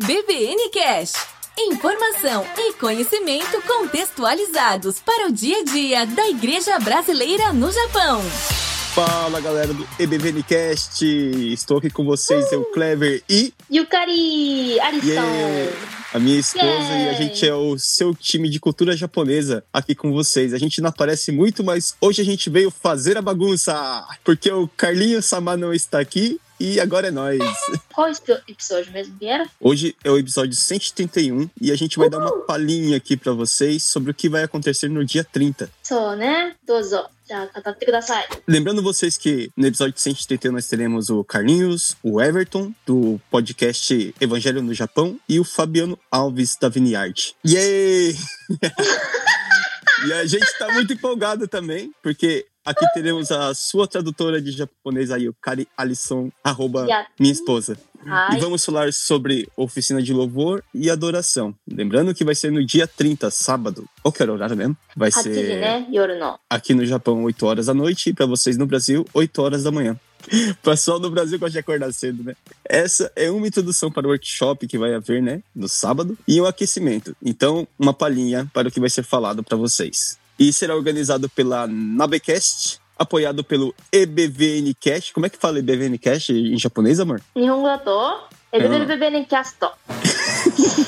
EBVN Cash. Informação e conhecimento contextualizados para o dia a dia da Igreja Brasileira no Japão. Fala galera do EBVNcast, estou aqui com vocês, eu Clever e Yukari, Alisson. Yeah, a minha esposa Yeah. e a gente é o seu time de cultura japonesa aqui com vocês. A gente não aparece muito, mas hoje a gente veio fazer a bagunça, porque o Carlinhos Samar não está aqui e agora é nós. É, qual episódio mesmo era? Hoje é o episódio 131 e a gente vai Uhul. dar uma palhinha aqui para vocês sobre o que vai acontecer no dia 30. Só, né? Dozo. Tá Lembrando vocês que no episódio 131 nós teremos o Carlinhos, o Everton, do podcast Evangelho no Japão, e o Fabiano Alves da Viniarte. Yay! E a gente tá muito empolgado também, porque Aqui teremos a sua tradutora de japonês, a Yukari Alisson, arroba minha esposa. E vamos falar sobre oficina de louvor e adoração. Lembrando que vai ser no dia 30, sábado. Qual que era o horário mesmo? Vai ser aqui no Japão, 8 horas da noite. E para vocês no Brasil, 8 horas da manhã. Pessoal do Brasil gosta de acordar cedo, né? Essa é uma introdução para o workshop que vai haver, né? No sábado. E o um aquecimento. Então, uma palhinha para o que vai ser falado para vocês e será organizado pela Nabecast, apoiado pelo EBVN Cash. Como é que fala EBVN Cash em japonês, amor? Nihongo do EBVN Cast. Ah.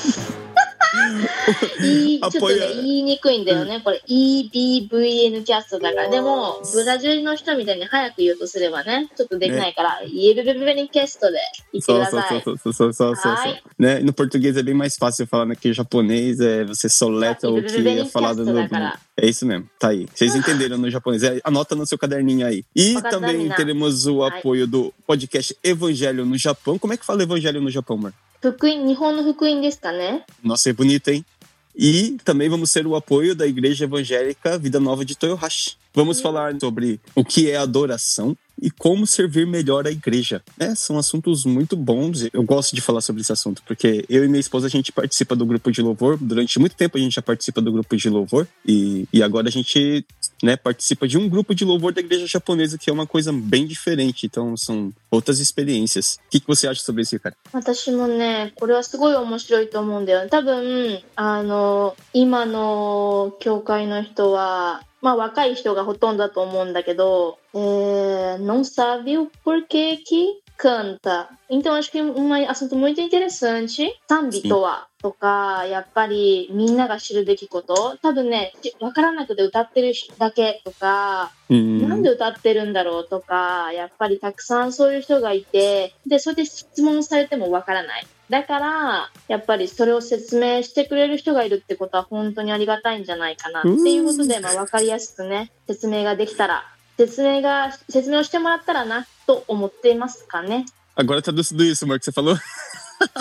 いいちょっとね、 Apoia- 言いにくいんだよね。これ EBVN キャストだから。でも、ブラジルの人みたいに早く言おうとすればね、ちょっとできないから、エベベベベネキャストで言ってく Só, だ só, さい。 só, só, só, só, só, Ai. só. Né? No português é bem mais fácil falar, né? Que japonês é você soletra Ah, o que é falado no, da cara. É isso mesmo, tá aí. Vocês entenderam no japonês. É, anota no seu caderninho aí. E Vou também cadernar. teremos o Ai. apoio do podcast Evangelho no Japão. Como é que fala Evangelho no Japão, amor? 福音、日本の福音ですかね。 Nossa, é bonito, hein? E também vamos ter o apoio da Igreja Evangélica Vida Nova de Toyohashi. Vamos falar sobre o que é adoração e como servir melhor a igreja. É, são assuntos muito bons. Eu gosto de falar sobre esse assunto, porque eu e minha esposa a gente participa do grupo de louvor. Durante muito tempo a gente já participa do grupo de louvor. E, e agora a gente né, participa de um grupo de louvor da igreja japonesa, que é uma coisa bem diferente. Então são outras experiências. O que, que você acha sobre isso, cara? 私もね、これはすごい面白いと思うんだよね。多分、あの、今の教会の人は、 まあ若い人がほとんどだと思うんだけど、é, não sabe o porquê que canta. Então acho que um assunto muito interessante. 賛美とは？とか、やっぱりみんなが知るべきこと？多分ね、わからなくて歌ってるだけとか、なんで歌ってるんだろうとか、やっぱりたくさんそういう人がいて、で、それで質問されてもわからない。だから、やっぱりそれを説明してくれる人がいるってことは本当にありがたいんじゃないかなっていうことで、まあわかりやすくね、説明ができたら、説明が、説明をしてもらったらな、と思っていますかね。agora traduz tudo isso, amor, que você falou.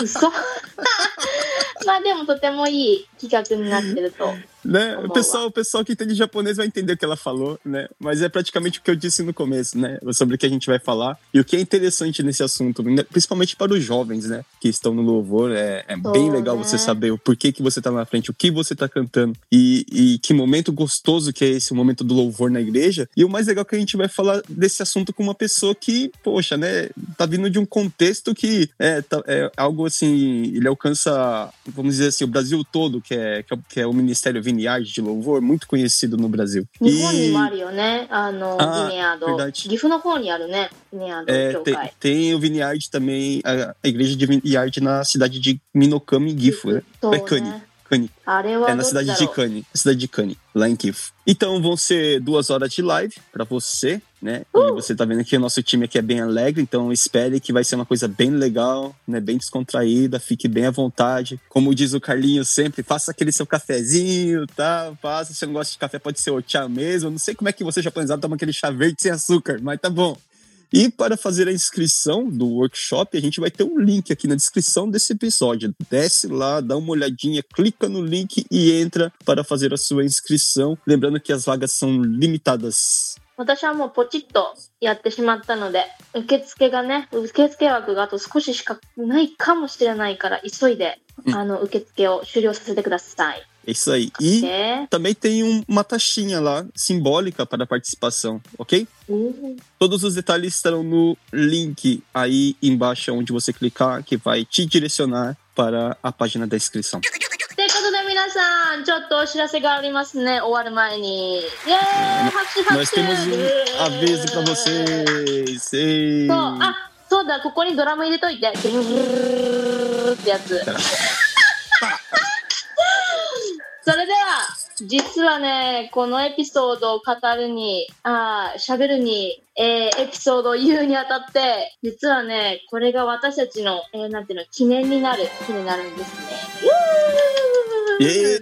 嘘 まあでもとてもいい企画になってると。Né? Vamos O pessoal, o pessoal que entende japonês vai entender o que ela falou, né? Mas é praticamente o que eu disse no começo, né? Sobre o que a gente vai falar. E o que é interessante nesse assunto, né? principalmente para os jovens, né? Que estão no louvor, é, é bem legal né? você saber o porquê que você tá na frente, o que você tá cantando e, e que momento gostoso que é esse momento do louvor na igreja. E o mais legal é que a gente vai falar desse assunto com uma pessoa que, poxa, né? Tá vindo de um contexto que é, tá- é algo assim, ele alcança, vamos dizer assim, o Brasil todo, que é, que é, o- que é o Ministério vineyard de louvor muito conhecido no Brasil. E... Ah, ah verdade. É, tem, tem, o vineyard também, a, a igreja de vineyard na cidade de Minokami, Gifu, né? Bekani. É na cidade de Kani, cidade de Kani, lá em Kifu. Então vão ser duas horas de live para você, né? Uh! E você tá vendo que o nosso time aqui é bem alegre, então espere que vai ser uma coisa bem legal, né? Bem descontraída, fique bem à vontade. Como diz o Carlinho sempre, faça aquele seu cafezinho, tá? Faça, se você não gosta de café, pode ser o chá mesmo. Eu não sei como é que você japonesado toma aquele chá verde sem açúcar, mas tá bom. E para fazer a inscrição do workshop, a gente vai ter um link aqui na descrição desse episódio. Desce lá, dá uma olhadinha, clica no link e entra para fazer a sua inscrição. Lembrando que as vagas são limitadas. 私はもうポチッとやってしまったので、受付がね、受付枠があと少ししかないかもしれないから、急いで、うんあの、受付を終了させてください。 É isso aí. E É. também tem um- uma taxinha lá, simbólica para a participação, ok? Uhum. Todos os detalhes estarão no link aí embaixo onde você clicar, que vai te direcionar para a página da inscrição. ということで皆さん、ちょっとお知らせがありますね、終わる前に。イエーイ拍手拍 Nós 手 temos um aviso para vocês. Ei. そう、あ、そうだ、ここにドラム入れといて。ドゥルルルルルルってやつ。 それでは、実はね、このエピソードを語るに、あー喋るに、えーエピソードを言うにあたって、実はね、これが私たちの、えーなんていうの、記念になる日になるんですね。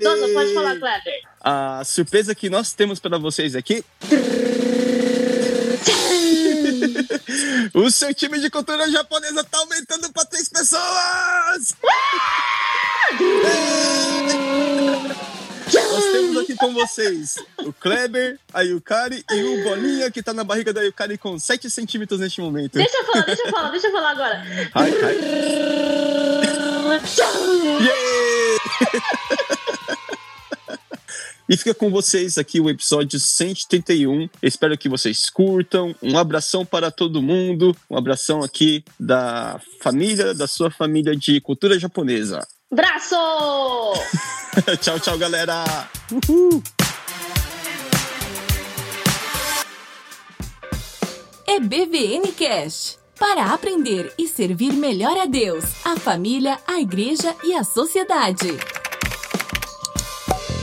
どうぞ、ポチパラクラブ。A surpresa que nós temos para vocês aqui. o seu time de cultura japonesa tá aumentando para três pessoas! Nós temos aqui com vocês o Kleber, a Yukari e o Bolinha, que tá na barriga da Yukari com 7 centímetros neste momento. Deixa eu falar, deixa eu falar, deixa eu falar agora. Ai, ai. Yeah! E fica com vocês aqui o episódio 131. Espero que vocês curtam. Um abração para todo mundo. Um abração aqui da família, da sua família de cultura japonesa. Braço! tchau, tchau, galera. Uhul. É BVN Cast. Para aprender e servir melhor a Deus, a família, a igreja e a sociedade.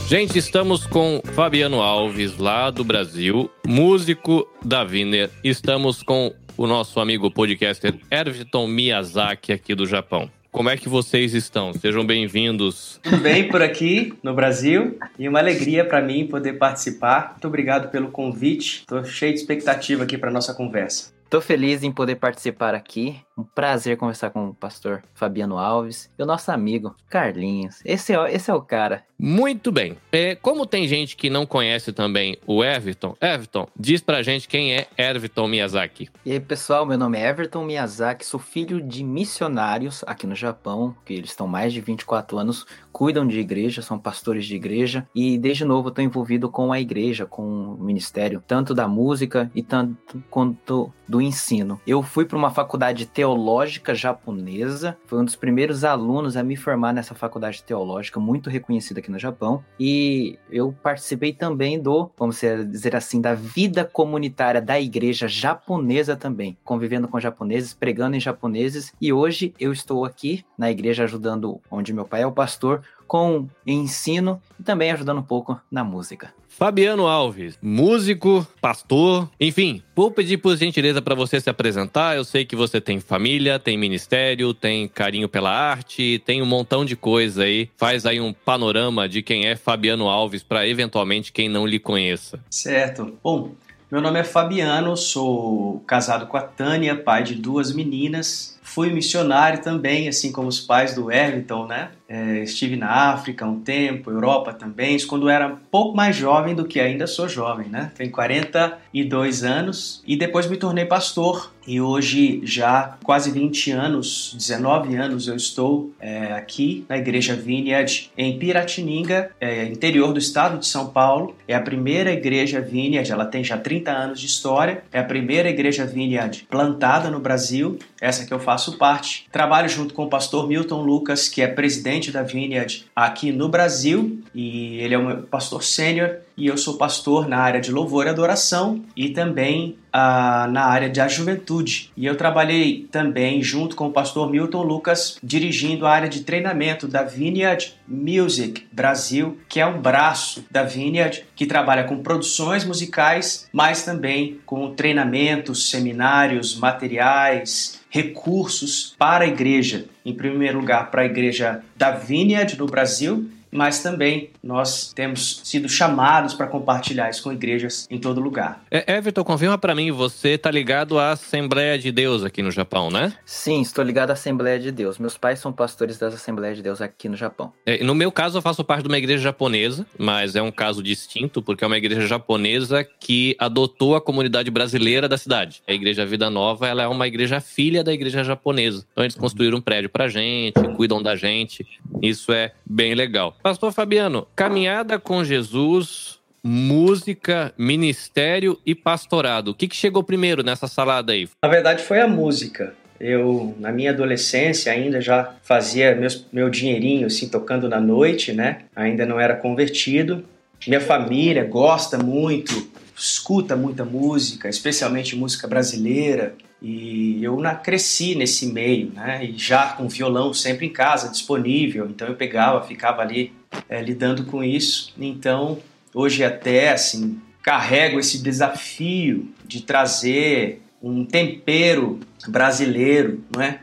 Gente, estamos com Fabiano Alves, lá do Brasil, músico da Viner. Estamos com o nosso amigo podcaster Erviton Miyazaki, aqui do Japão. Como é que vocês estão? Sejam bem-vindos. Tudo bem por aqui no Brasil e uma alegria para mim poder participar. Muito obrigado pelo convite. Estou cheio de expectativa aqui para nossa conversa. Tô feliz em poder participar aqui. Um prazer conversar com o pastor Fabiano Alves e o nosso amigo Carlinhos. Esse é, o- esse é o cara. Muito bem. É, como tem gente que não conhece também o Everton, Everton, diz pra gente quem é Everton Miyazaki. E aí, pessoal, meu nome é Everton Miyazaki, sou filho de missionários aqui no Japão, que eles estão mais de 24 anos, cuidam de igreja, são pastores de igreja, e desde novo estou envolvido com a igreja, com o ministério, tanto da música e tanto quanto do ensino. Eu fui para uma faculdade teológica japonesa, fui um dos primeiros alunos a me formar nessa faculdade teológica, muito reconhecida aqui no Japão, e eu participei também do, vamos dizer assim, da vida comunitária da igreja japonesa também, convivendo com japoneses, pregando em japoneses, e hoje eu estou aqui na igreja ajudando, onde meu pai é o pastor, com ensino e também ajudando um pouco na música. Fabiano Alves, músico, pastor, enfim, vou pedir por gentileza para você se apresentar. Eu sei que você tem família, tem ministério, tem carinho pela arte, tem um montão de coisa aí. Faz aí um panorama de quem é Fabiano Alves para eventualmente quem não lhe conheça. Certo. Bom, meu nome é Fabiano, sou casado com a Tânia, pai de duas meninas. Fui missionário também, assim como os pais do Everton, né? É, estive na África um tempo, Europa também, isso quando era um pouco mais jovem do que ainda sou jovem, né? Tenho 42 anos e depois me tornei pastor. E hoje, já quase 20 anos, 19 anos, eu estou é, aqui na Igreja Vineyard em Piratininga, é, interior do estado de São Paulo. É a primeira igreja Vineyard, ela tem já 30 anos de história. É a primeira igreja Vineyard plantada no Brasil, essa que eu faço parte. Trabalho junto com o pastor Milton Lucas, que é presidente da Vineyard aqui no Brasil, e ele é meu pastor sênior, e eu sou pastor na área de louvor e adoração e também ah, na área da juventude. E eu trabalhei também junto com o pastor Milton Lucas, dirigindo a área de treinamento da Vineyard Music Brasil, que é um braço da Vineyard que trabalha com produções musicais, mas também com treinamentos, seminários, materiais, recursos para a igreja. Em primeiro lugar, para a igreja da Vineyard no Brasil, mas também nós temos sido chamados para compartilhar isso com igrejas em todo lugar. É, Everton, confirma para mim, você tá ligado à Assembleia de Deus aqui no Japão, né? Sim, estou ligado à Assembleia de Deus. Meus pais são pastores das Assembleias de Deus aqui no Japão. É, no meu caso, eu faço parte de uma igreja japonesa, mas é um caso distinto, porque é uma igreja japonesa que adotou a comunidade brasileira da cidade. A Igreja Vida Nova ela é uma igreja filha da igreja japonesa. Então eles construíram um prédio pra gente, cuidam da gente. Isso é bem legal. Pastor Fabiano, caminhada com Jesus, música, ministério e pastorado. O que, que chegou primeiro nessa salada aí? Na verdade, foi a música. Eu, na minha adolescência, ainda já fazia meus, meu dinheirinho, assim, tocando na noite, né? Ainda não era convertido. Minha família gosta muito, escuta muita música, especialmente música brasileira. E eu cresci nesse meio, né? E já com violão sempre em casa, disponível. Então eu pegava, ficava ali é, lidando com isso. Então, hoje até, assim, carrego esse desafio de trazer um tempero brasileiro, não é?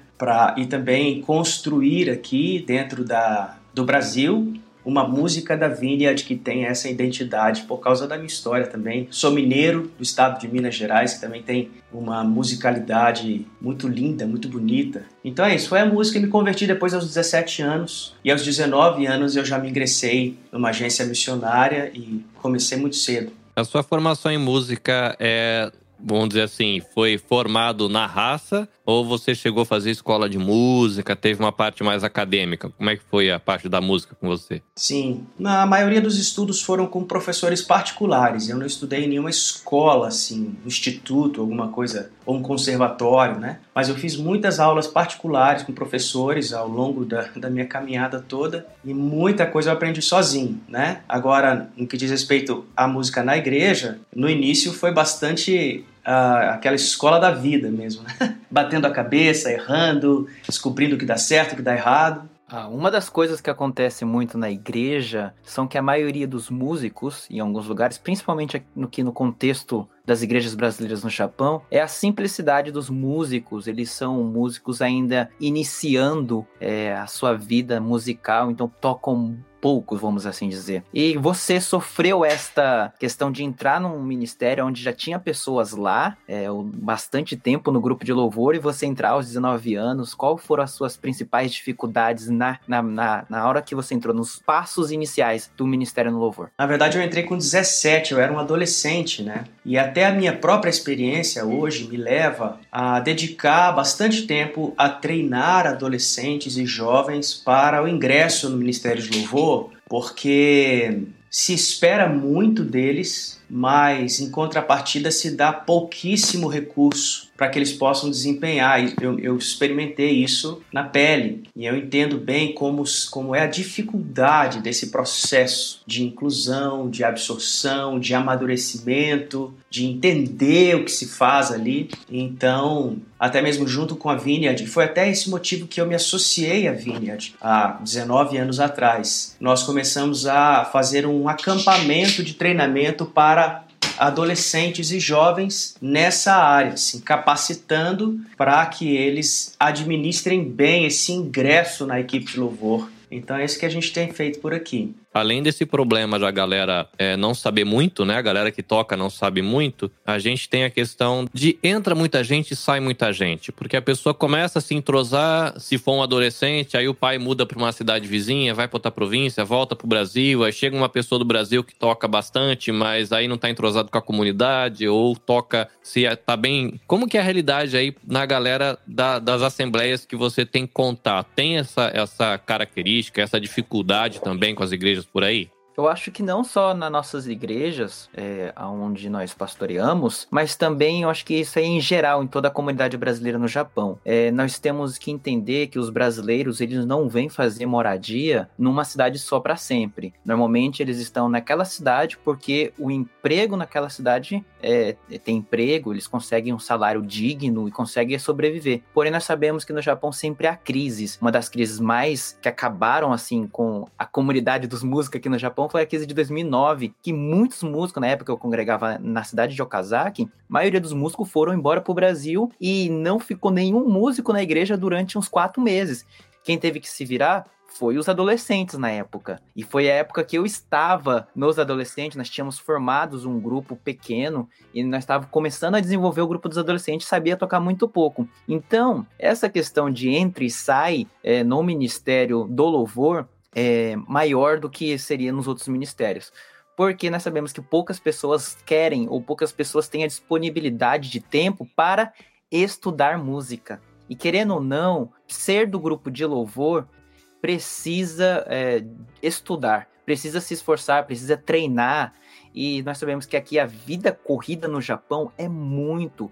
E também construir aqui dentro da, do Brasil uma música da Vineyard que tem essa identidade por causa da minha história também. Sou mineiro do estado de Minas Gerais, que também tem uma musicalidade muito linda, muito bonita. Então é isso, foi a música que me converti depois aos 17 anos. E aos 19 anos eu já me ingressei numa agência missionária e comecei muito cedo. A sua formação em música é vamos dizer assim, foi formado na raça ou você chegou a fazer escola de música, teve uma parte mais acadêmica? Como é que foi a parte da música com você? Sim, na maioria dos estudos foram com professores particulares. Eu não estudei em nenhuma escola, assim, instituto, alguma coisa, ou um conservatório, né? Mas eu fiz muitas aulas particulares com professores ao longo da, da minha caminhada toda e muita coisa eu aprendi sozinho, né? Agora, no que diz respeito à música na igreja, no início foi bastante uh, aquela escola da vida mesmo, né? Batendo a cabeça, errando, descobrindo o que dá certo, o que dá errado. Ah, uma das coisas que acontece muito na igreja são que a maioria dos músicos, em alguns lugares, principalmente no que no contexto das igrejas brasileiras no Japão, é a simplicidade dos músicos. Eles são músicos ainda iniciando é, a sua vida musical, então tocam poucos, vamos assim dizer. E você sofreu esta questão de entrar num ministério onde já tinha pessoas lá, é, bastante tempo no grupo de louvor, e você entrar aos 19 anos. Qual foram as suas principais dificuldades na, na, na, na hora que você entrou, nos passos iniciais do ministério no louvor? Na verdade, eu entrei com 17, eu era um adolescente, né? E até a minha própria experiência hoje me leva a dedicar bastante tempo a treinar adolescentes e jovens para o ingresso no ministério de louvor porque se espera muito deles, mas em contrapartida se dá pouquíssimo recurso para que eles possam desempenhar. Eu, eu, experimentei isso na pele e eu entendo bem como, como é a dificuldade desse processo de inclusão, de absorção, de amadurecimento, de entender o que se faz ali. Então, até mesmo junto com a Vineyard, foi até esse motivo que eu me associei à Vineyard há 19 anos atrás. Nós começamos a fazer um acampamento de treinamento para adolescentes e jovens nessa área, se capacitando para que eles administrem bem esse ingresso na equipe de louvor. Então é isso que a gente tem feito por aqui além desse problema da galera é, não saber muito, né? A galera que toca não sabe muito, a gente tem a questão de entra muita gente e sai muita gente. Porque a pessoa começa a se entrosar, se for um adolescente, aí o pai muda para uma cidade vizinha, vai para outra província, volta pro Brasil, aí chega uma pessoa do Brasil que toca bastante, mas aí não tá entrosado com a comunidade, ou toca se é, tá bem. Como que é a realidade aí na galera da, das assembleias que você tem contato? Tem essa, essa característica, essa dificuldade também com as igrejas por aí? Eu acho que não só nas nossas igrejas, é, onde nós pastoreamos, mas também eu acho que isso é em geral, em toda a comunidade brasileira no Japão. É, nós temos que entender que os brasileiros, eles não vêm fazer moradia numa cidade só para sempre. Normalmente eles estão naquela cidade porque o emprego naquela cidade é, tem emprego, eles conseguem um salário digno e conseguem sobreviver. Porém, nós sabemos que no Japão sempre há crises. Uma das crises mais que acabaram assim com a comunidade dos músicos aqui no Japão Japão foi a crise de 2009, que muitos músicos, na época eu congregava na cidade de Okazaki, a maioria dos músicos foram embora para o Brasil e não ficou nenhum músico na igreja durante uns quatro meses. Quem teve que se virar foi os adolescentes na época. E foi a época que eu estava nos adolescentes, nós tínhamos formados um grupo pequeno e nós estávamos começando a desenvolver o grupo dos adolescentes, sabia tocar muito pouco. Então, essa questão de entre e sai é, no ministério do louvor é, maior do que seria nos outros ministérios. Porque nós sabemos que poucas pessoas querem ou poucas pessoas têm a disponibilidade de tempo para estudar música. E querendo ou não, ser do grupo de louvor precisa é, estudar, precisa se esforçar, precisa treinar. E nós sabemos que aqui a vida corrida no Japão é muito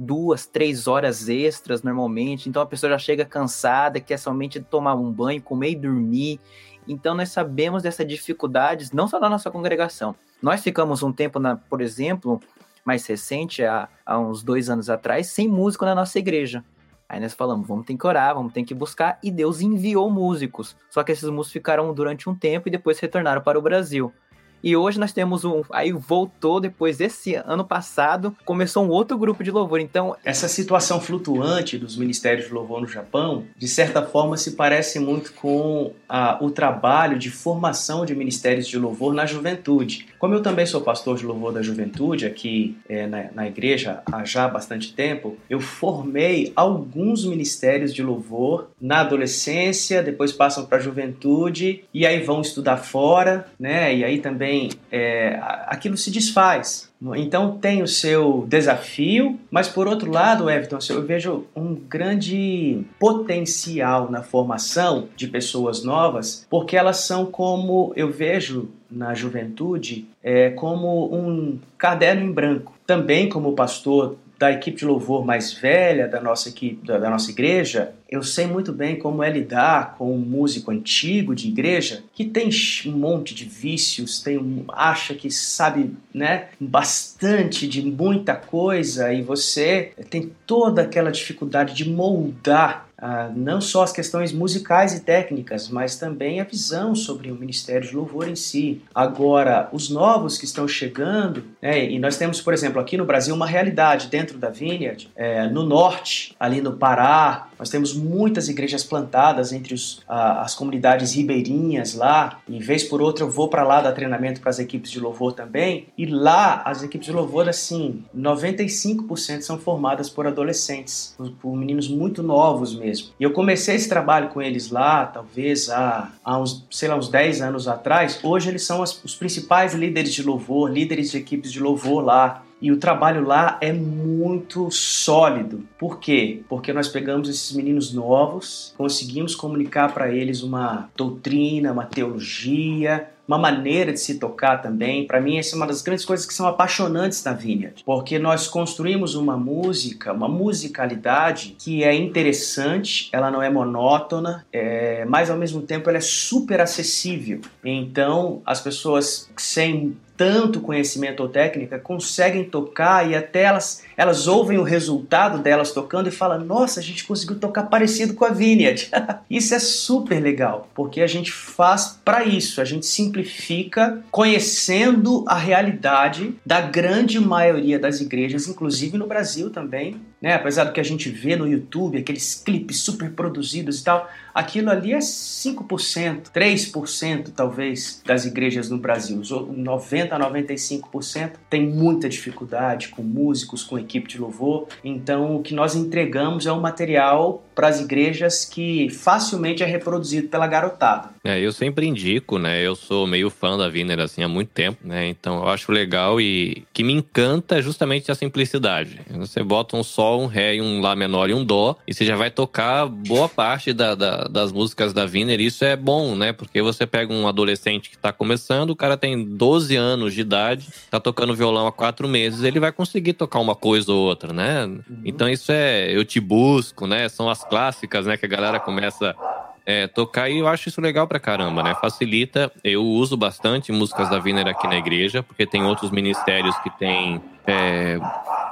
duas, três horas extras normalmente. Então a pessoa já chega cansada, quer somente tomar um banho, comer e dormir. Então nós sabemos dessas dificuldades, não só da nossa congregação. Nós ficamos um tempo, na, por exemplo, mais recente, há, há uns dois anos atrás, sem músico na nossa igreja. Aí nós falamos, vamos ter que orar, vamos ter que buscar, e Deus enviou músicos. Só que esses músicos ficaram durante um tempo e depois retornaram para o Brasil. E hoje nós temos um. Aí voltou depois desse ano passado, começou um outro grupo de louvor. Então. Essa situação flutuante dos ministérios de louvor no Japão, de certa forma, se parece muito com a, o trabalho de formação de ministérios de louvor na juventude. Como eu também sou pastor de louvor da juventude aqui é, na, na igreja há já bastante tempo, eu formei alguns ministérios de louvor na adolescência, depois passam para a juventude e aí vão estudar fora, né? E aí também é, aquilo se desfaz. Então tem o seu desafio, mas por outro lado, Everton, eu vejo um grande potencial na formação de pessoas novas, porque elas são como eu vejo na juventude, é, como um caderno em branco. Também como pastor da equipe de louvor mais velha da nossa equipe, da, da, nossa igreja, eu sei muito bem como é lidar com um músico antigo de igreja que tem um monte de vícios, tem um, acha que sabe, né, bastante de muita coisa e você tem toda aquela dificuldade de moldar ah, não só as questões musicais e técnicas, mas também a visão sobre o Ministério de Louvor em si. Agora, os novos que estão chegando, né, e nós temos, por exemplo, aqui no Brasil uma realidade dentro da Vineyard, é, no norte, ali no Pará, nós temos muitas igrejas plantadas entre os, as comunidades ribeirinhas lá, e vez por outra eu vou para lá dar treinamento para as equipes de louvor também, e lá as equipes de louvor, assim, 95% são formadas por adolescentes, por, por meninos muito novos mesmo mesmo. E eu comecei esse trabalho com eles lá, talvez há, há uns, sei lá, uns 10 anos atrás. Hoje eles são as, os principais líderes de louvor, líderes de equipes de louvor lá. E o trabalho lá é muito sólido. Por quê? Porque nós pegamos esses meninos novos, conseguimos comunicar para eles uma doutrina, uma teologia, uma maneira de se tocar também. Para mim, essa é uma das grandes coisas que são apaixonantes na Vineyard, porque nós construímos uma música, uma musicalidade que é interessante, ela não é monótona, é, mas ao mesmo tempo ela é super acessível. Então, as pessoas sem tanto conhecimento ou técnica conseguem tocar e até elas, elas ouvem o resultado delas tocando e falam: Nossa, a gente conseguiu tocar parecido com a Vineyard. isso é super legal, porque a gente faz para isso, a gente simplifica conhecendo a realidade da grande maioria das igrejas, inclusive no Brasil também. Né? Apesar do que a gente vê no YouTube, aqueles clipes super produzidos e tal, aquilo ali é 5%, 3% talvez das igrejas no Brasil. Os 90 a 95% tem muita dificuldade com músicos, com equipe de louvor. Então, o que nós entregamos é um material para as igrejas que facilmente é reproduzido pela garotada. É, eu sempre indico, né? Eu sou meio fã da Viner assim há muito tempo, né? Então eu acho legal e que me encanta é justamente a simplicidade. Você bota um sol, um ré, um lá menor e um dó e você já vai tocar boa parte da, da, das músicas da Viner. Isso é bom, né? Porque você pega um adolescente que está começando, o cara tem 12 anos de idade, tá tocando violão há quatro meses, ele vai conseguir tocar uma coisa ou outra, né? Uhum. Então isso é eu te busco, né? São as clássicas, né? Que a galera começa é, tocar e eu acho isso legal pra caramba, né? Facilita. Eu uso bastante músicas da Viner aqui na igreja, porque tem outros ministérios que têm é,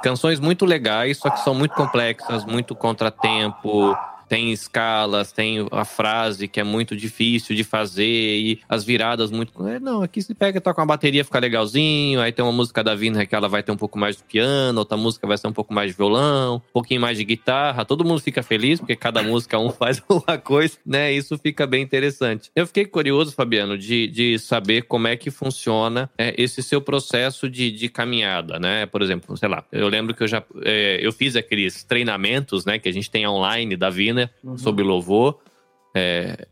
canções muito legais, só que são muito complexas, muito contratempo tem escalas, tem a frase que é muito difícil de fazer e as viradas muito. É, não, aqui se pega toca uma bateria, fica legalzinho. Aí tem uma música da Vina que ela vai ter um pouco mais de piano, outra música vai ser um pouco mais de violão, um pouquinho mais de guitarra. Todo mundo fica feliz porque cada música um faz uma coisa, né? Isso fica bem interessante. Eu fiquei curioso, Fabiano, de, de saber como é que funciona é, esse seu processo de, de caminhada, né? Por exemplo, sei lá, eu lembro que eu já é, eu fiz aqueles treinamentos, né, que a gente tem online da Vina né? Uhum. Sobre louvor. É...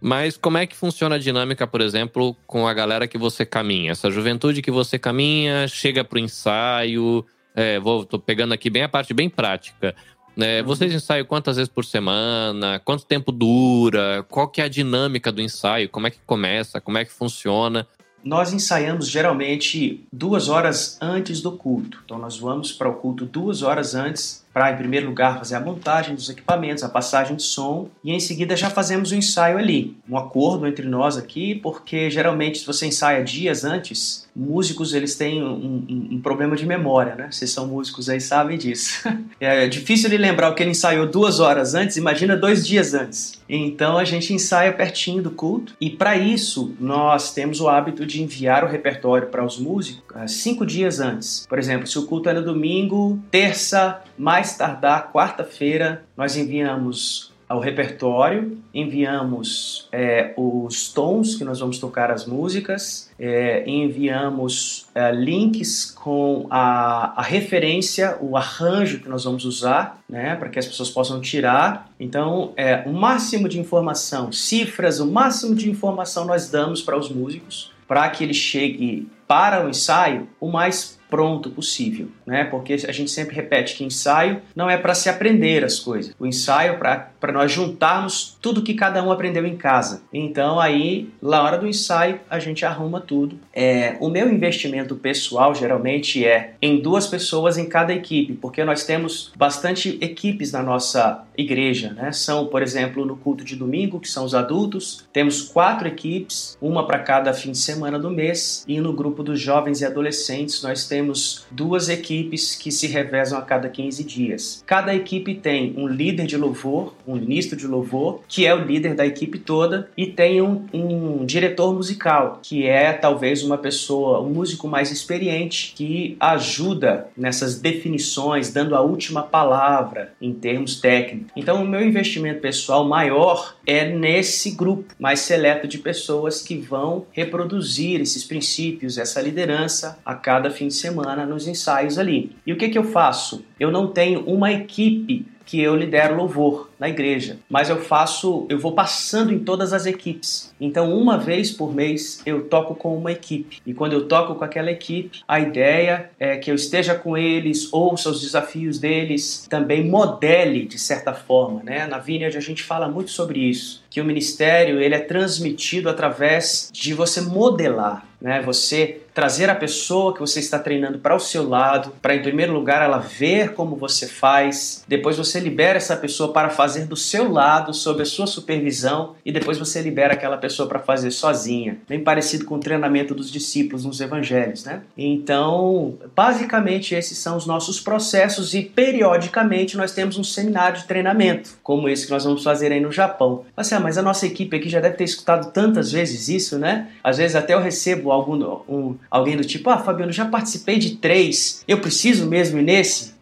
Mas como é que funciona a dinâmica, por exemplo, com a galera que você caminha? Essa juventude que você caminha, chega pro ensaio. É, vou, tô pegando aqui bem a parte bem prática. É, uhum. Vocês ensaiam quantas vezes por semana? Quanto tempo dura? Qual que é a dinâmica do ensaio? Como é que começa? Como é que funciona? nós ensaiamos geralmente duas horas antes do culto. Então nós vamos para o culto duas horas antes para, em primeiro lugar, fazer a montagem dos equipamentos, a passagem de som, e em seguida já fazemos o um ensaio ali. Um acordo entre nós aqui, porque geralmente se você ensaia dias antes, músicos eles têm um, um, um problema de memória, né? Vocês são músicos aí sabem disso. é difícil de lembrar o que ele ensaiou duas horas antes, imagina dois dias antes. Então a gente ensaia pertinho do culto, e para isso nós temos o hábito de enviar o repertório para os músicos uh, cinco dias antes. Por exemplo, se o culto é no domingo, terça, mais tardar quarta-feira, nós enviamos ao repertório, enviamos é, os tons que nós vamos tocar as músicas, é, enviamos é, links com a, a, referência, o arranjo que nós vamos usar, né, para que as pessoas possam tirar. Então, é, o máximo de informação, cifras, o máximo de informação nós damos para os músicos, para que ele chegue para o ensaio o mais pronto possível, né? Porque a gente sempre repete que ensaio não é para se aprender as coisas. O ensaio é para nós juntarmos tudo que cada um aprendeu em casa. Então aí, na hora do ensaio, a gente arruma tudo. É, o meu investimento pessoal geralmente é em duas pessoas em cada equipe, porque nós temos bastante equipes na nossa igreja, né? São, por exemplo, no culto de domingo, que são os adultos, temos quatro equipes, uma para cada fim de semana do mês, e no grupo dos jovens e adolescentes nós temos temos duas equipes que se revezam a cada 15 dias. Cada equipe tem um líder de louvor, um ministro de louvor, que é o líder da equipe toda, e tem um, um diretor musical, que é talvez uma pessoa, um músico mais experiente, que ajuda nessas definições, dando a última palavra em termos técnicos. Então, o meu investimento pessoal maior é nesse grupo mais seleto de pessoas que vão reproduzir esses princípios, essa liderança a cada fim de semana semana nos ensaios ali. E o que, que eu faço? Eu não tenho uma equipe que eu lidero louvor na igreja, mas eu faço, eu vou passando em todas as equipes. Então, uma vez por mês eu toco com uma equipe. E quando eu toco com aquela equipe, a ideia é que eu esteja com eles, ouça os desafios deles, também modele de certa forma, né? Na Vineyard a gente fala muito sobre isso, que o ministério ele é transmitido através de você modelar, né? Você trazer a pessoa que você está treinando para o seu lado, para em primeiro lugar ela ver como você faz, depois você libera essa pessoa para fazer do seu lado, sob a sua supervisão, e depois você libera aquela pessoa para fazer sozinha. Bem parecido com o treinamento dos discípulos nos evangelhos, né? Então, basicamente esses são os nossos processos e periodicamente nós temos um seminário de treinamento, como esse que nós vamos fazer aí no Japão. Mas a nossa equipe aqui já deve ter escutado tantas vezes isso, né? Às vezes até eu recebo algum, um, alguém do tipo, ah, Fabiano, já participei de três, eu preciso mesmo ir nesse?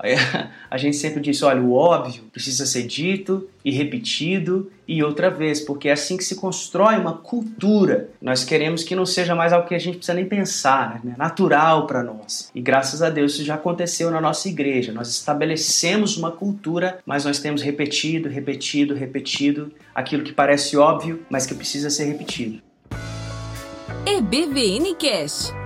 A gente sempre diz, olha, o óbvio precisa ser dito e repetido e outra vez, porque é assim que se constrói uma cultura. Nós queremos que não seja mais algo que a gente precisa nem pensar, né? É natural para nós. E graças a Deus isso já aconteceu na nossa igreja. Nós estabelecemos uma cultura, mas nós temos repetido, repetido, repetido aquilo que parece óbvio, mas que precisa ser repetido. EBVN Cash.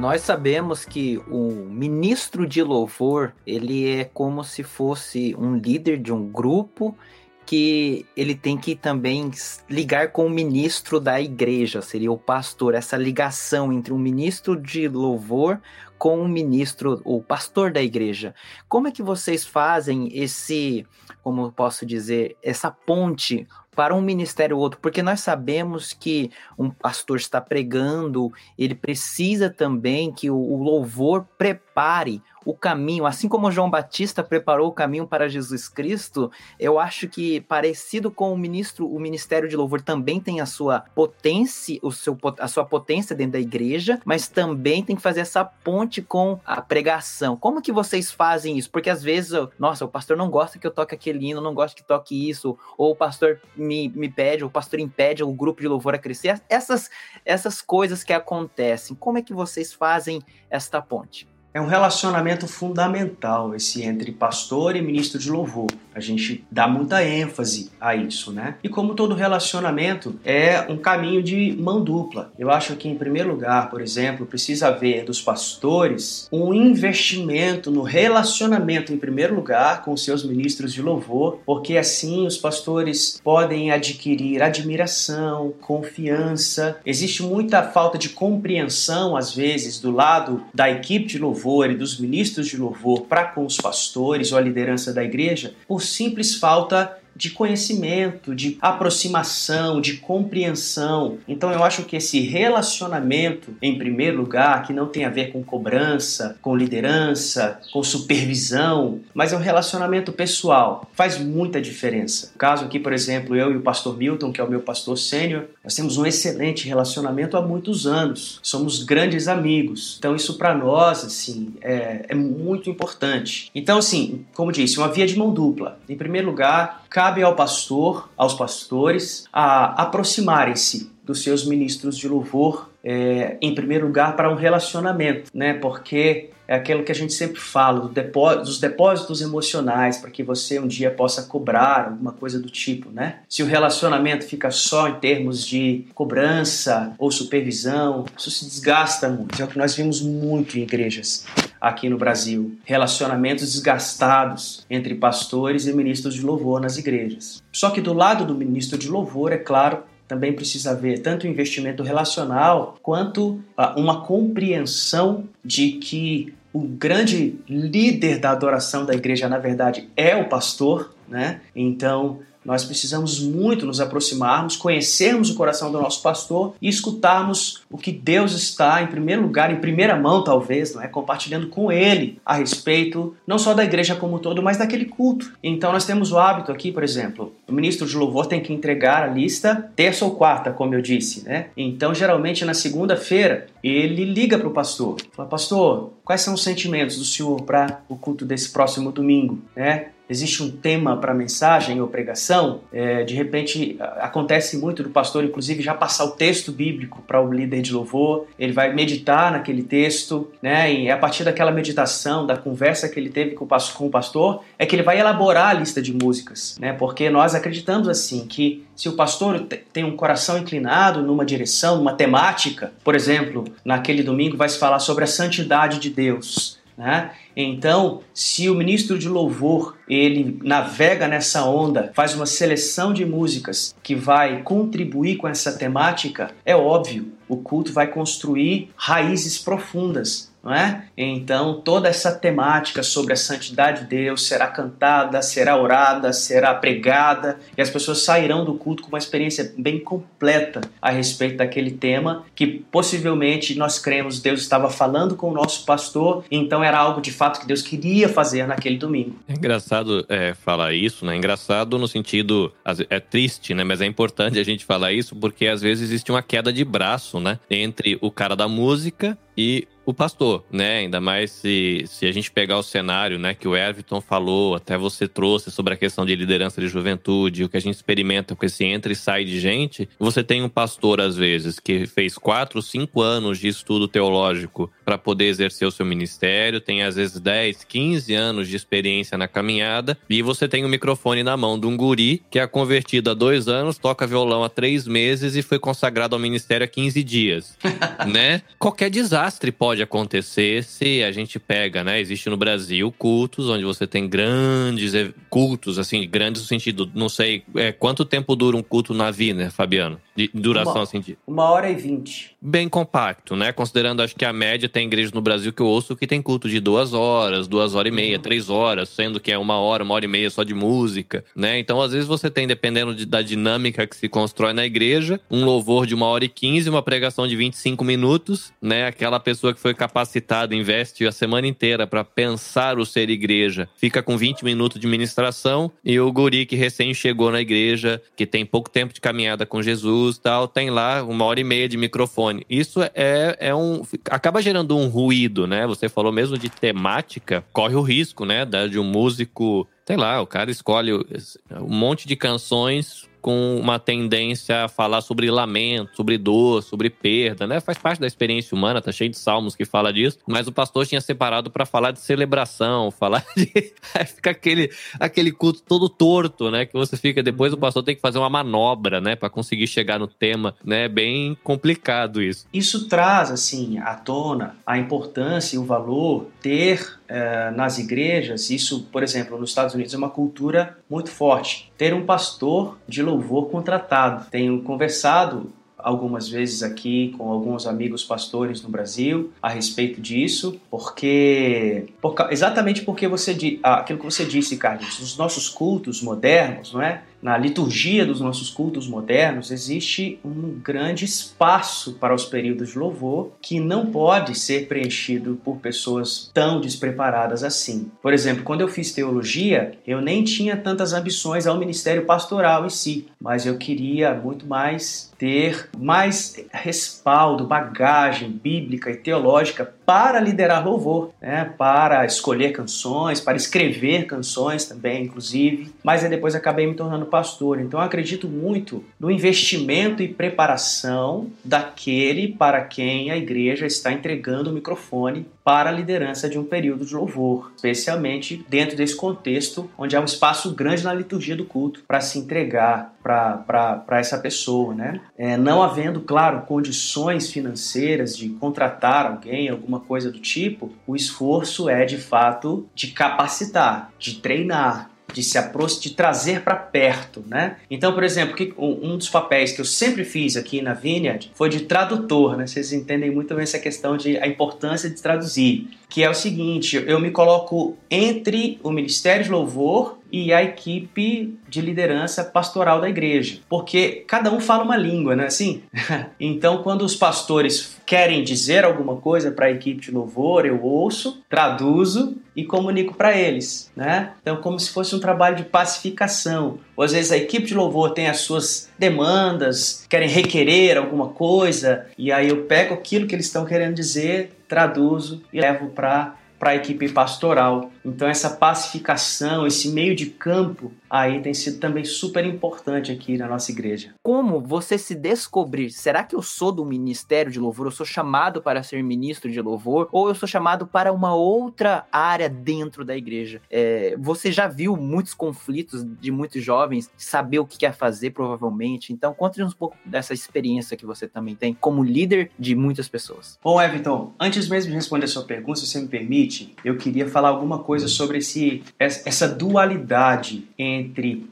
Nós sabemos que o ministro de louvor, ele é como se fosse um líder de um grupo que ele tem que também ligar com o ministro da igreja, seria o pastor, essa ligação entre um ministro de louvor com o ministro, o pastor da igreja. Como é que vocês fazem esse, como posso dizer, essa ponte para um ministério ou outro, porque nós sabemos que um pastor está pregando, ele precisa também que o, o louvor prepare o caminho, assim como João Batista preparou o caminho para Jesus Cristo, eu acho que parecido com o ministro, o ministério de louvor também tem a sua potência, o seu, a sua potência dentro da igreja, mas também tem que fazer essa ponte com a pregação. Como que vocês fazem isso? Porque às vezes, nossa, o pastor não gosta que eu toque aquele hino, não gosta que toque isso, ou o pastor me, me pede, ou o pastor impede o grupo de louvor a crescer. Essas, essas coisas que acontecem, como é que vocês fazem esta ponte? É um relacionamento fundamental esse entre pastor e ministro de louvor. A gente dá muita ênfase a isso, né? E como todo relacionamento é um caminho de mão dupla. Eu acho que em primeiro lugar, por exemplo, precisa haver dos pastores um investimento no relacionamento em primeiro lugar com seus ministros de louvor, porque assim os pastores podem adquirir admiração, confiança. Existe muita falta de compreensão às vezes do lado da equipe de louvor e dos ministros de louvor para com os pastores ou a liderança da igreja por simples falta de conhecimento, de aproximação, de compreensão. Então eu acho que esse relacionamento, em primeiro lugar, que não tem a ver com cobrança, com liderança, com supervisão, mas é um relacionamento pessoal, faz muita diferença. No caso aqui, por exemplo, eu e o pastor Milton, que é o meu pastor sênior, nós temos um excelente relacionamento há muitos anos. Somos grandes amigos. Então isso para nós, assim, é, é muito importante. Então, assim, como disse, uma via de mão dupla. Em primeiro lugar, cabe ao pastor, aos pastores, a aproximarem-se dos seus ministros de louvor, é, em primeiro lugar, para um relacionamento, né? Porque é aquilo que a gente sempre fala, do dos depósitos emocionais, para que você um dia possa cobrar alguma coisa do tipo, né? Se o relacionamento fica só em termos de cobrança ou supervisão, isso se desgasta muito. É o que nós vimos muito em igrejas aqui no Brasil. Relacionamentos desgastados entre pastores e ministros de louvor nas igrejas. Só que do lado do ministro de louvor, é claro, também precisa haver tanto investimento relacional quanto ah, uma compreensão de que o grande líder da adoração da igreja, na verdade, é o pastor, né? Então, nós precisamos muito nos aproximarmos, conhecermos o coração do nosso pastor e escutarmos o que Deus está, em primeiro lugar, em primeira mão, talvez, não é? compartilhando com ele a respeito não só da igreja como um todo, mas daquele culto. Então, nós temos o hábito aqui, por exemplo, o ministro de louvor tem que entregar a lista terça ou quarta, como eu disse. Né? Então, geralmente, na segunda-feira, ele liga para o pastor, fala, pastor, quais são os sentimentos do senhor para o culto desse próximo domingo? Né? Existe um tema para mensagem ou pregação, é, de repente acontece muito do pastor, inclusive, já passar o texto bíblico para o líder de louvor, ele vai meditar naquele texto, né? E a partir daquela meditação, da conversa que ele teve com o pastor, é que ele vai elaborar a lista de músicas, né? Porque nós acreditamos assim que se o pastor tem um coração inclinado numa direção, numa temática, por exemplo, naquele domingo vai se falar sobre a santidade de Deus. Né? Então, se o ministro de louvor ele navega nessa onda, faz uma seleção de músicas que vai contribuir com essa temática, é óbvio, o culto vai construir raízes profundas não é? Então, toda essa temática sobre a santidade de Deus será cantada, será orada, será pregada, e as pessoas sairão do culto com uma experiência bem completa a respeito daquele tema que possivelmente nós cremos Deus estava falando com o nosso pastor, então era algo de fato que Deus queria fazer naquele domingo. É engraçado é, falar isso, né? Engraçado no sentido é triste, né? Mas é importante a gente falar isso porque às vezes existe uma queda de braço, né? Entre o cara da música e o pastor, né? Ainda mais se, se a gente pegar o cenário, né, que o Everton falou, até você trouxe sobre a questão de liderança de juventude, o que a gente experimenta com esse entra e sai de gente. Você tem um pastor, às vezes, que fez quatro, cinco anos de estudo teológico para poder exercer o seu ministério, tem às vezes 10, 15 anos de experiência na caminhada, e você tem o um microfone na mão de um guri que é convertido há dois anos, toca violão há três meses e foi consagrado ao ministério há 15 dias, né? Qualquer desastre pode pode acontecer se a gente pega, né? Existe no Brasil cultos onde você tem grandes cultos, assim, grandes no sentido, não sei, é, quanto tempo dura um culto na vida, né, Fabiano? De duração, uma, assim, de... Uma hora e vinte. Bem compacto, né? Considerando, acho que a média tem igreja no Brasil que eu ouço que tem culto de duas horas, duas horas e meia, uhum. três horas, sendo que é uma hora, uma hora e meia só de música, né? Então, às vezes você tem, dependendo de, da dinâmica que se constrói na igreja, um louvor de uma hora e quinze, uma pregação de 25 minutos, né? Aquela pessoa que foi capacitada, investe a semana inteira para pensar o ser igreja, fica com 20 minutos de ministração, e o guri que recém chegou na igreja, que tem pouco tempo de caminhada com Jesus, Jesus tal, tem lá uma hora e meia de microfone. Isso é, é um. acaba gerando um ruído, né? Você falou mesmo de temática, corre o risco, né? De um músico sei lá, o cara escolhe um monte de canções com uma tendência a falar sobre lamento, sobre dor, sobre perda, né? Faz parte da experiência humana, tá cheio de salmos que fala disso, mas o pastor tinha separado para falar de celebração, falar de Aí fica aquele aquele culto todo torto, né, que você fica depois o pastor tem que fazer uma manobra, né, para conseguir chegar no tema, né? Bem complicado isso. Isso traz assim à tona a importância e o valor ter eh, nas igrejas, isso, por exemplo, nos Estados Unidos é uma cultura muito forte. Ter um pastor de louvor contratado. Tenho conversado algumas vezes aqui com alguns amigos pastores no Brasil a respeito disso, porque por, exatamente porque você ah, aquilo que você disse, Carlos, os nossos cultos modernos, não é? Na liturgia dos nossos cultos modernos, existe um grande espaço para os períodos de louvor que não pode ser preenchido por pessoas tão despreparadas assim. Por exemplo, quando eu fiz teologia, eu nem tinha tantas ambições ao ministério pastoral em si, mas eu queria muito mais ter mais respaldo, bagagem bíblica e teológica para liderar louvor, né? para escolher canções, para escrever canções também, inclusive. Mas aí depois acabei me tornando pastor. Então eu acredito muito no investimento e preparação daquele para quem a igreja está entregando o microfone para a liderança de um período de louvor, especialmente dentro desse contexto onde há um espaço grande na liturgia do culto para se entregar para essa pessoa, né? É, não havendo, claro, condições financeiras de contratar alguém, alguma coisa do tipo, o esforço é de fato de capacitar, de treinar, de se de trazer para perto, né? Então, por exemplo, um dos papéis que eu sempre fiz aqui na Vineyard foi de tradutor, né? Vocês entendem muito bem essa questão de a importância de traduzir, que é o seguinte, eu me coloco entre o Ministério de Louvor e a equipe de liderança pastoral da igreja, porque cada um fala uma língua, né? Assim, então quando os pastores querem dizer alguma coisa para a equipe de louvor, eu ouço, traduzo e comunico para eles, né? Então como se fosse um trabalho de pacificação. Ou às vezes a equipe de louvor tem as suas demandas, querem requerer alguma coisa e aí eu pego aquilo que eles estão querendo dizer, traduzo e levo para para a equipe pastoral. Então essa pacificação, esse meio de campo aí tem sido também super importante aqui na nossa igreja. Como você se descobrir? Será que eu sou do ministério de louvor? Eu sou chamado para ser ministro de louvor? Ou eu sou chamado para uma outra área dentro da igreja? É, você já viu muitos conflitos de muitos jovens saber o que quer fazer, provavelmente. Então, conte-nos um pouco dessa experiência que você também tem como líder de muitas pessoas. Bom, Everton, antes mesmo de responder a sua pergunta, se você me permite, eu queria falar alguma coisa sobre esse, essa dualidade entre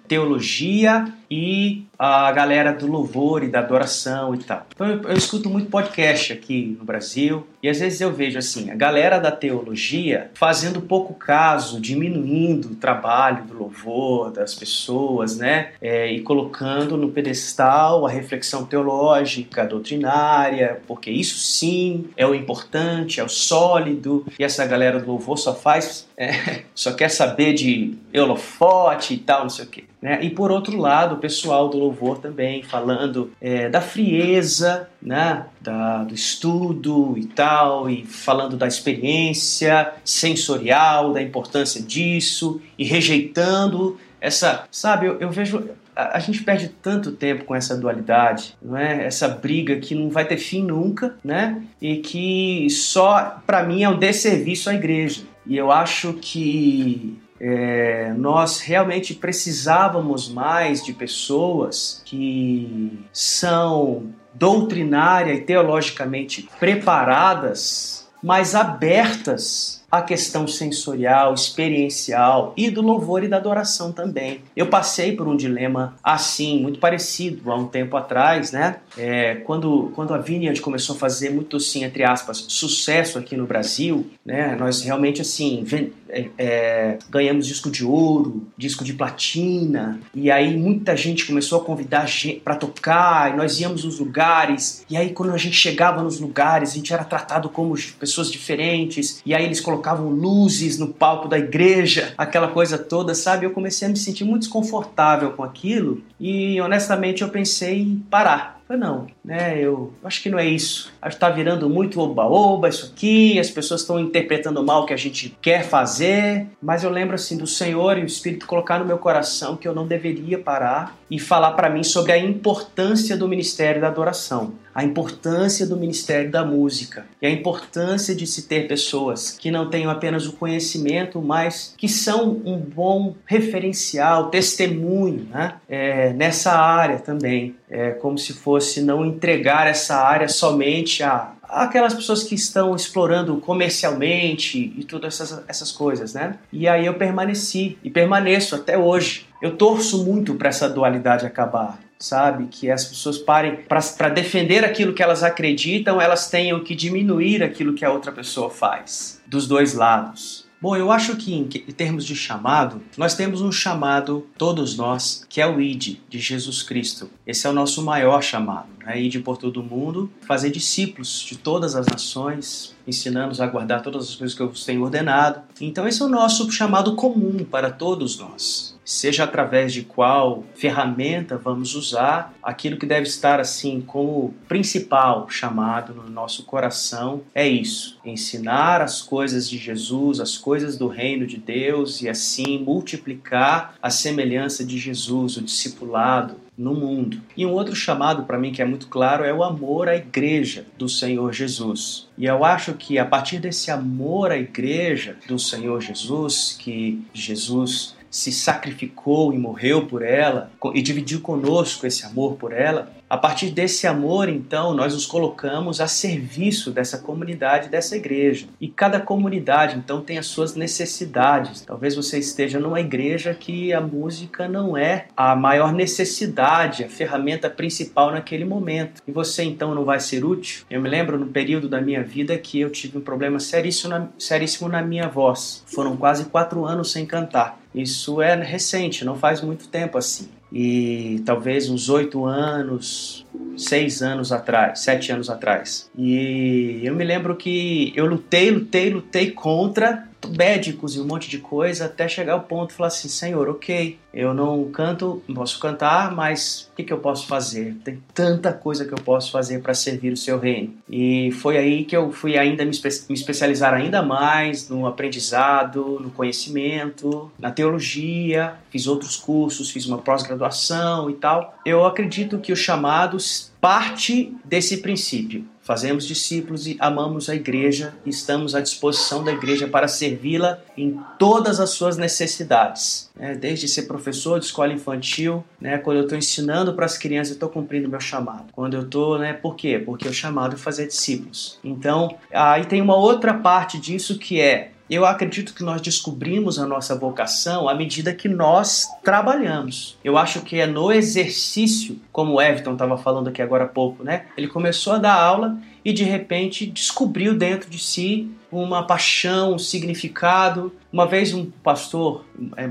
teologia e a galera do louvor e da adoração e tal. Então eu, eu, escuto muito podcast aqui no Brasil e às vezes eu vejo assim, a galera da teologia fazendo pouco caso, diminuindo o trabalho do louvor das pessoas, né? É, e colocando no pedestal a reflexão teológica, doutrinária, porque isso sim é o importante, é o sólido, e essa galera do louvor só faz, é, só quer saber de holofote e tal, não sei o quê. Né? E por outro lado, o pessoal do louvor também falando é, da frieza, né? da, do estudo e tal, e falando da experiência sensorial, da importância disso, e rejeitando essa, sabe, eu, eu vejo a, gente perde tanto tempo com essa dualidade, não é? Essa briga que não vai ter fim nunca, né? E que só para mim é um desserviço à igreja. E eu acho que é, nós realmente precisávamos mais de pessoas que são doutrinária e teologicamente preparadas, mas abertas a questão sensorial, experiencial e do louvor e da adoração também. Eu passei por um dilema assim, muito parecido há um tempo atrás, né? É, quando, quando a Vineyard começou a fazer muito assim, entre aspas, sucesso aqui no Brasil, né? Nós realmente assim é, é, ganhamos disco de ouro, disco de platina, e aí muita gente começou a convidar para tocar, e nós íamos nos lugares, e aí quando a gente chegava nos lugares, a gente era tratado como pessoas diferentes, e aí eles colocavam colocavam luzes no palco da igreja, aquela coisa toda, sabe? Eu comecei a me sentir muito desconfortável com aquilo e honestamente eu pensei em parar falei, não, né, eu acho que não é isso. Acho que tá virando muito oba-oba isso aqui, as pessoas estão interpretando mal o que a gente quer fazer, mas eu lembro assim do Senhor e o Espírito colocar no meu coração que eu não deveria parar e falar para mim sobre a importância do ministério da adoração, a importância do ministério da música e a importância de se ter pessoas que não tenham apenas o conhecimento, mas que são um bom referencial, testemunho né? É, nessa área também. É como se fosse não entregar essa área somente a aquelas pessoas que estão explorando comercialmente e todas essas, essas coisas, né? E aí eu permaneci e permaneço até hoje. Eu torço muito para essa dualidade acabar, sabe? Que as pessoas parem para defender aquilo que elas acreditam, elas tenham que diminuir aquilo que a outra pessoa faz, dos dois lados. Bom, eu acho que em termos de chamado, nós temos um chamado, todos nós, que é o ID de Jesus Cristo. Esse é o nosso maior chamado, né? Ir por todo o mundo, fazer discípulos de todas as nações, ensinando-os a guardar todas as coisas que eu vos tenho ordenado. Então, esse é o nosso chamado comum para todos nós seja através de qual ferramenta vamos usar, aquilo que deve estar assim como principal chamado no nosso coração é isso: ensinar as coisas de Jesus, as coisas do reino de Deus e assim multiplicar a semelhança de Jesus, o discipulado no mundo. E um outro chamado para mim que é muito claro é o amor à igreja do Senhor Jesus. E eu acho que a partir desse amor à igreja do Senhor Jesus, que Jesus se sacrificou e morreu por ela e dividiu conosco esse amor por ela, a partir desse amor, então, nós nos colocamos a serviço dessa comunidade, dessa igreja. E cada comunidade, então, tem as suas necessidades. Talvez você esteja numa igreja que a música não é a maior necessidade, a ferramenta principal naquele momento. E você, então, não vai ser útil? Eu me lembro no período da minha vida que eu tive um problema seríssimo na, seríssimo na minha voz. Foram quase quatro anos sem cantar. Isso é recente, não faz muito tempo assim e talvez uns oito anos, seis anos atrás, sete anos atrás. E eu me lembro que eu lutei, lutei, lutei contra médicos e um monte de coisa até chegar ao ponto de falar assim, Senhor, ok, eu não canto, não posso cantar, mas o que, que eu posso fazer? Tem tanta coisa que eu posso fazer para servir o Seu reino. E foi aí que eu fui ainda me, espe me especializar ainda mais no aprendizado, no conhecimento, na teologia, fiz outros cursos, fiz uma pós-graduação e tal. Eu acredito que os chamados parte desse princípio Fazemos discípulos e amamos a igreja e estamos à disposição da igreja para servi-la em todas as suas necessidades. Né? Desde ser professor de escola infantil, né? quando eu estou ensinando para as crianças, eu estou cumprindo meu chamado. Quando eu estou, né? por quê? Porque o chamado é fazer discípulos. Então, aí tem uma outra parte disso que é eu acredito que nós descobrimos a nossa vocação à medida que nós trabalhamos. Eu acho que é no exercício, como o Everton estava falando aqui agora há pouco, né? Ele começou a dar aula e de repente descobriu dentro de si uma paixão, um significado. Uma vez um pastor é,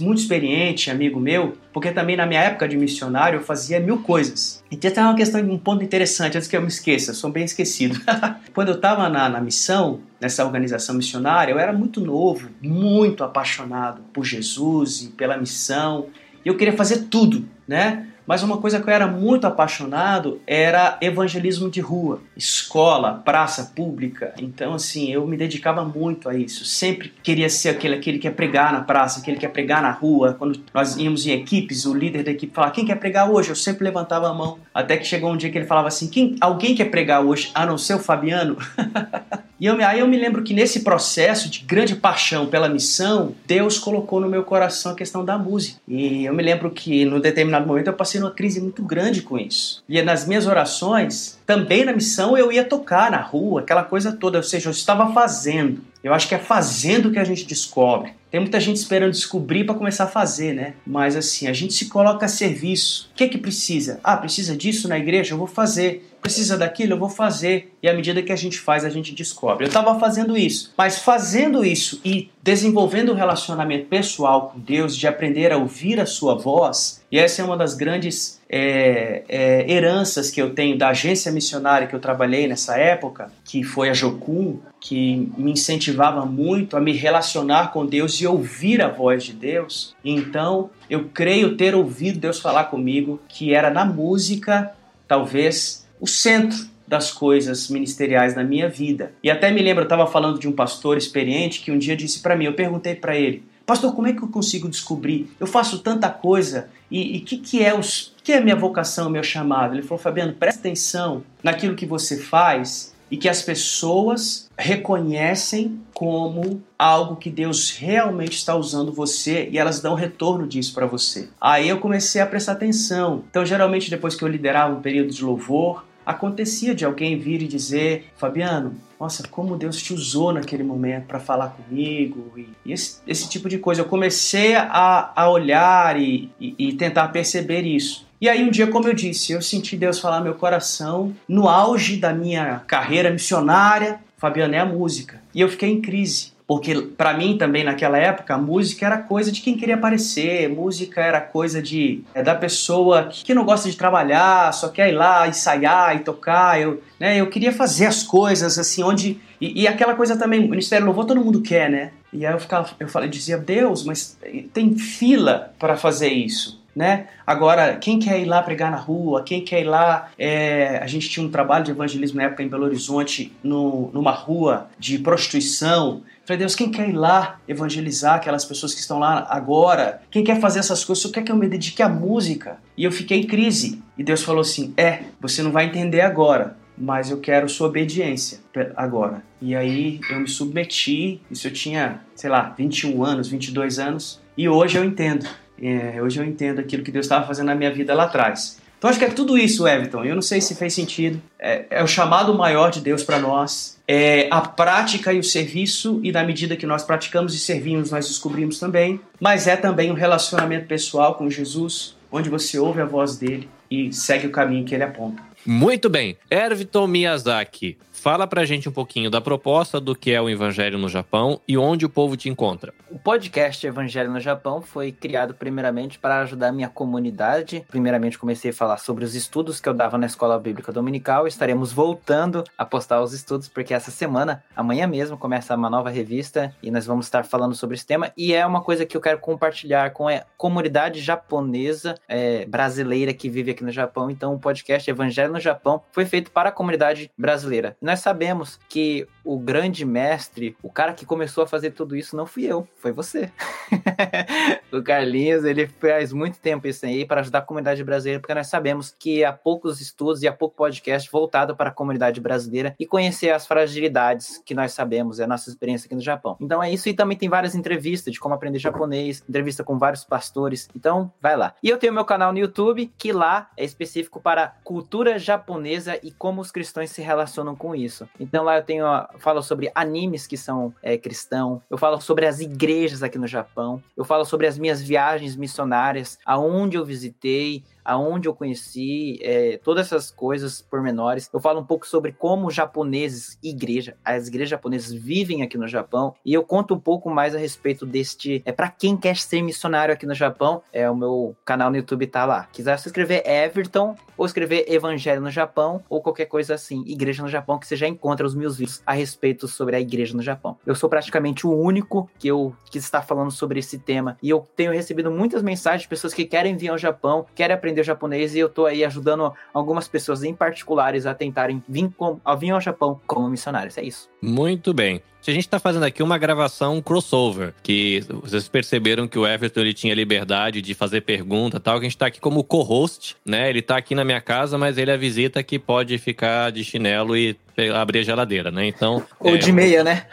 muito experiente, amigo meu, porque também na minha época de missionário eu fazia mil coisas. E tem até uma questão, um ponto interessante, antes que eu me esqueça, sou bem esquecido. Quando eu estava na, na missão, nessa organização missionária, eu era muito novo, muito apaixonado por Jesus e pela missão. E eu queria fazer tudo, né? Mas uma coisa que eu era muito apaixonado era evangelismo de rua, escola, praça pública. Então, assim, eu me dedicava muito a isso. Sempre queria ser aquele, aquele que ia pregar na praça, aquele que ia pregar na rua. Quando nós íamos em equipes, o líder da equipe falava: Quem quer pregar hoje? Eu sempre levantava a mão. Até que chegou um dia que ele falava assim: Quem, Alguém quer pregar hoje, a não ser o Fabiano? E eu, aí eu me lembro que nesse processo de grande paixão pela missão, Deus colocou no meu coração a questão da música. E eu me lembro que num determinado momento eu passei numa crise muito grande com isso. E nas minhas orações, também na missão, eu ia tocar na rua, aquela coisa toda. Ou seja, eu estava fazendo. Eu acho que é fazendo que a gente descobre. Tem muita gente esperando descobrir para começar a fazer, né? Mas assim, a gente se coloca a serviço. O que é que precisa? Ah, precisa disso na igreja? Eu vou fazer precisa daquilo, eu vou fazer. E à medida que a gente faz, a gente descobre. Eu estava fazendo isso, mas fazendo isso e desenvolvendo um relacionamento pessoal com Deus, de aprender a ouvir a sua voz, e essa é uma das grandes é, é, heranças que eu tenho da agência missionária que eu trabalhei nessa época, que foi a Jocum, que me incentivava muito a me relacionar com Deus e ouvir a voz de Deus. Então, eu creio ter ouvido Deus falar comigo que era na música talvez o centro das coisas ministeriais na minha vida. E até me lembro, eu estava falando de um pastor experiente que um dia disse para mim, eu perguntei para ele, pastor, como é que eu consigo descobrir? Eu faço tanta coisa e o que, que é os que é a minha vocação, meu chamado? Ele falou, Fabiano, presta atenção naquilo que você faz e que as pessoas reconhecem como algo que Deus realmente está usando você e elas dão retorno disso para você. Aí eu comecei a prestar atenção. Então, geralmente, depois que eu liderava um período de louvor, acontecia de alguém vir e dizer: Fabiano, nossa, como Deus te usou naquele momento para falar comigo e, esse, esse, tipo de coisa. Eu comecei a, a olhar e, e, e tentar perceber isso. E aí um dia, como eu disse, eu senti Deus falar meu coração, no auge da minha carreira missionária, Fabiano, é a música. E eu fiquei em crise. Porque para mim também naquela época a música era coisa de quem queria aparecer, música era coisa de é, da pessoa que não gosta de trabalhar, só quer ir lá ensaiar e tocar. Eu, né, eu queria fazer as coisas assim onde e, e aquela coisa também, Ministério Louvor todo mundo quer, né? E aí eu ficava, eu falei, dizia Deus, mas tem fila para fazer isso né? Agora, quem quer ir lá pregar na rua, quem quer ir lá. É... a gente tinha um trabalho de evangelismo na época em Belo Horizonte, no, numa rua de prostituição. Falei, Deus, quem quer ir lá evangelizar aquelas pessoas que estão lá agora? Quem quer fazer essas coisas? Só quer que eu me dedique à música? E eu fiquei em crise. E Deus falou assim: É, você não vai entender agora, mas eu quero sua obediência agora. E aí eu me submeti, isso eu tinha, sei lá, 21 anos, 22 anos, e hoje eu entendo. É, hoje eu entendo aquilo que Deus estava fazendo na minha vida lá atrás. Então acho que é tudo isso, Everton. Eu não sei se fez sentido. É, é o chamado maior de Deus para nós. É a prática e o serviço, e na medida que nós praticamos e servimos, nós descobrimos também. Mas é também um relacionamento pessoal com Jesus, onde você ouve a voz dele e segue o caminho que ele aponta. Muito bem. Everton Miyazaki, Fala pra gente um pouquinho da proposta do que é o Evangelho no Japão e onde o povo te encontra. O podcast Evangelho no Japão foi criado primeiramente para ajudar minha comunidade. Primeiramente comecei a falar sobre os estudos que eu dava na Escola Bíblica Dominical. Estaremos voltando a postar os estudos porque essa semana, amanhã mesmo, começa uma nova revista e nós vamos estar falando sobre esse tema. E é uma coisa que eu quero compartilhar com a comunidade japonesa é, brasileira que vive aqui no Japão. Então o podcast Evangelho no Japão foi feito para a comunidade brasileira nós sabemos que o grande mestre, o cara que começou a fazer tudo isso, não fui eu, foi você. o Carlinhos, ele faz muito tempo isso aí para ajudar a comunidade brasileira, porque nós sabemos que há poucos estudos e há pouco podcast voltado para a comunidade brasileira e conhecer as fragilidades que nós sabemos, é a nossa experiência aqui no Japão. Então é isso e também tem várias entrevistas de como aprender japonês, entrevista com vários pastores. Então, vai lá. E eu tenho meu canal no YouTube, que lá é específico para cultura japonesa e como os cristãos se relacionam com isso isso. Então lá eu tenho, falo sobre animes que são é, cristão, eu falo sobre as igrejas aqui no Japão, eu falo sobre as minhas viagens missionárias, aonde eu visitei, aonde eu conheci, é, todas essas coisas pormenores. Eu falo um pouco sobre como japoneses, igreja, as igrejas japonesas vivem aqui no Japão e eu conto um pouco mais a respeito deste, é para quem quer ser missionário aqui no Japão, é o meu canal no YouTube tá lá. Quiser se escrever Everton ou escrever Evangelho no Japão ou qualquer coisa assim, Igreja no Japão, que você já encontra os meus vídeos a respeito sobre a igreja no Japão. Eu sou praticamente o único que eu que está falando sobre esse tema e eu tenho recebido muitas mensagens de pessoas que querem vir ao Japão, querem aprender aprender japonês e eu tô aí ajudando algumas pessoas em particulares a tentarem vir, com, a vir ao Japão como missionários. É isso. Muito bem. A gente está fazendo aqui uma gravação crossover, que vocês perceberam que o Everton ele tinha liberdade de fazer pergunta tal, que a gente está aqui como co-host, né? Ele está aqui na minha casa, mas ele é a visita que pode ficar de chinelo e abrir a geladeira, né? Então. Ou é, de meia, né?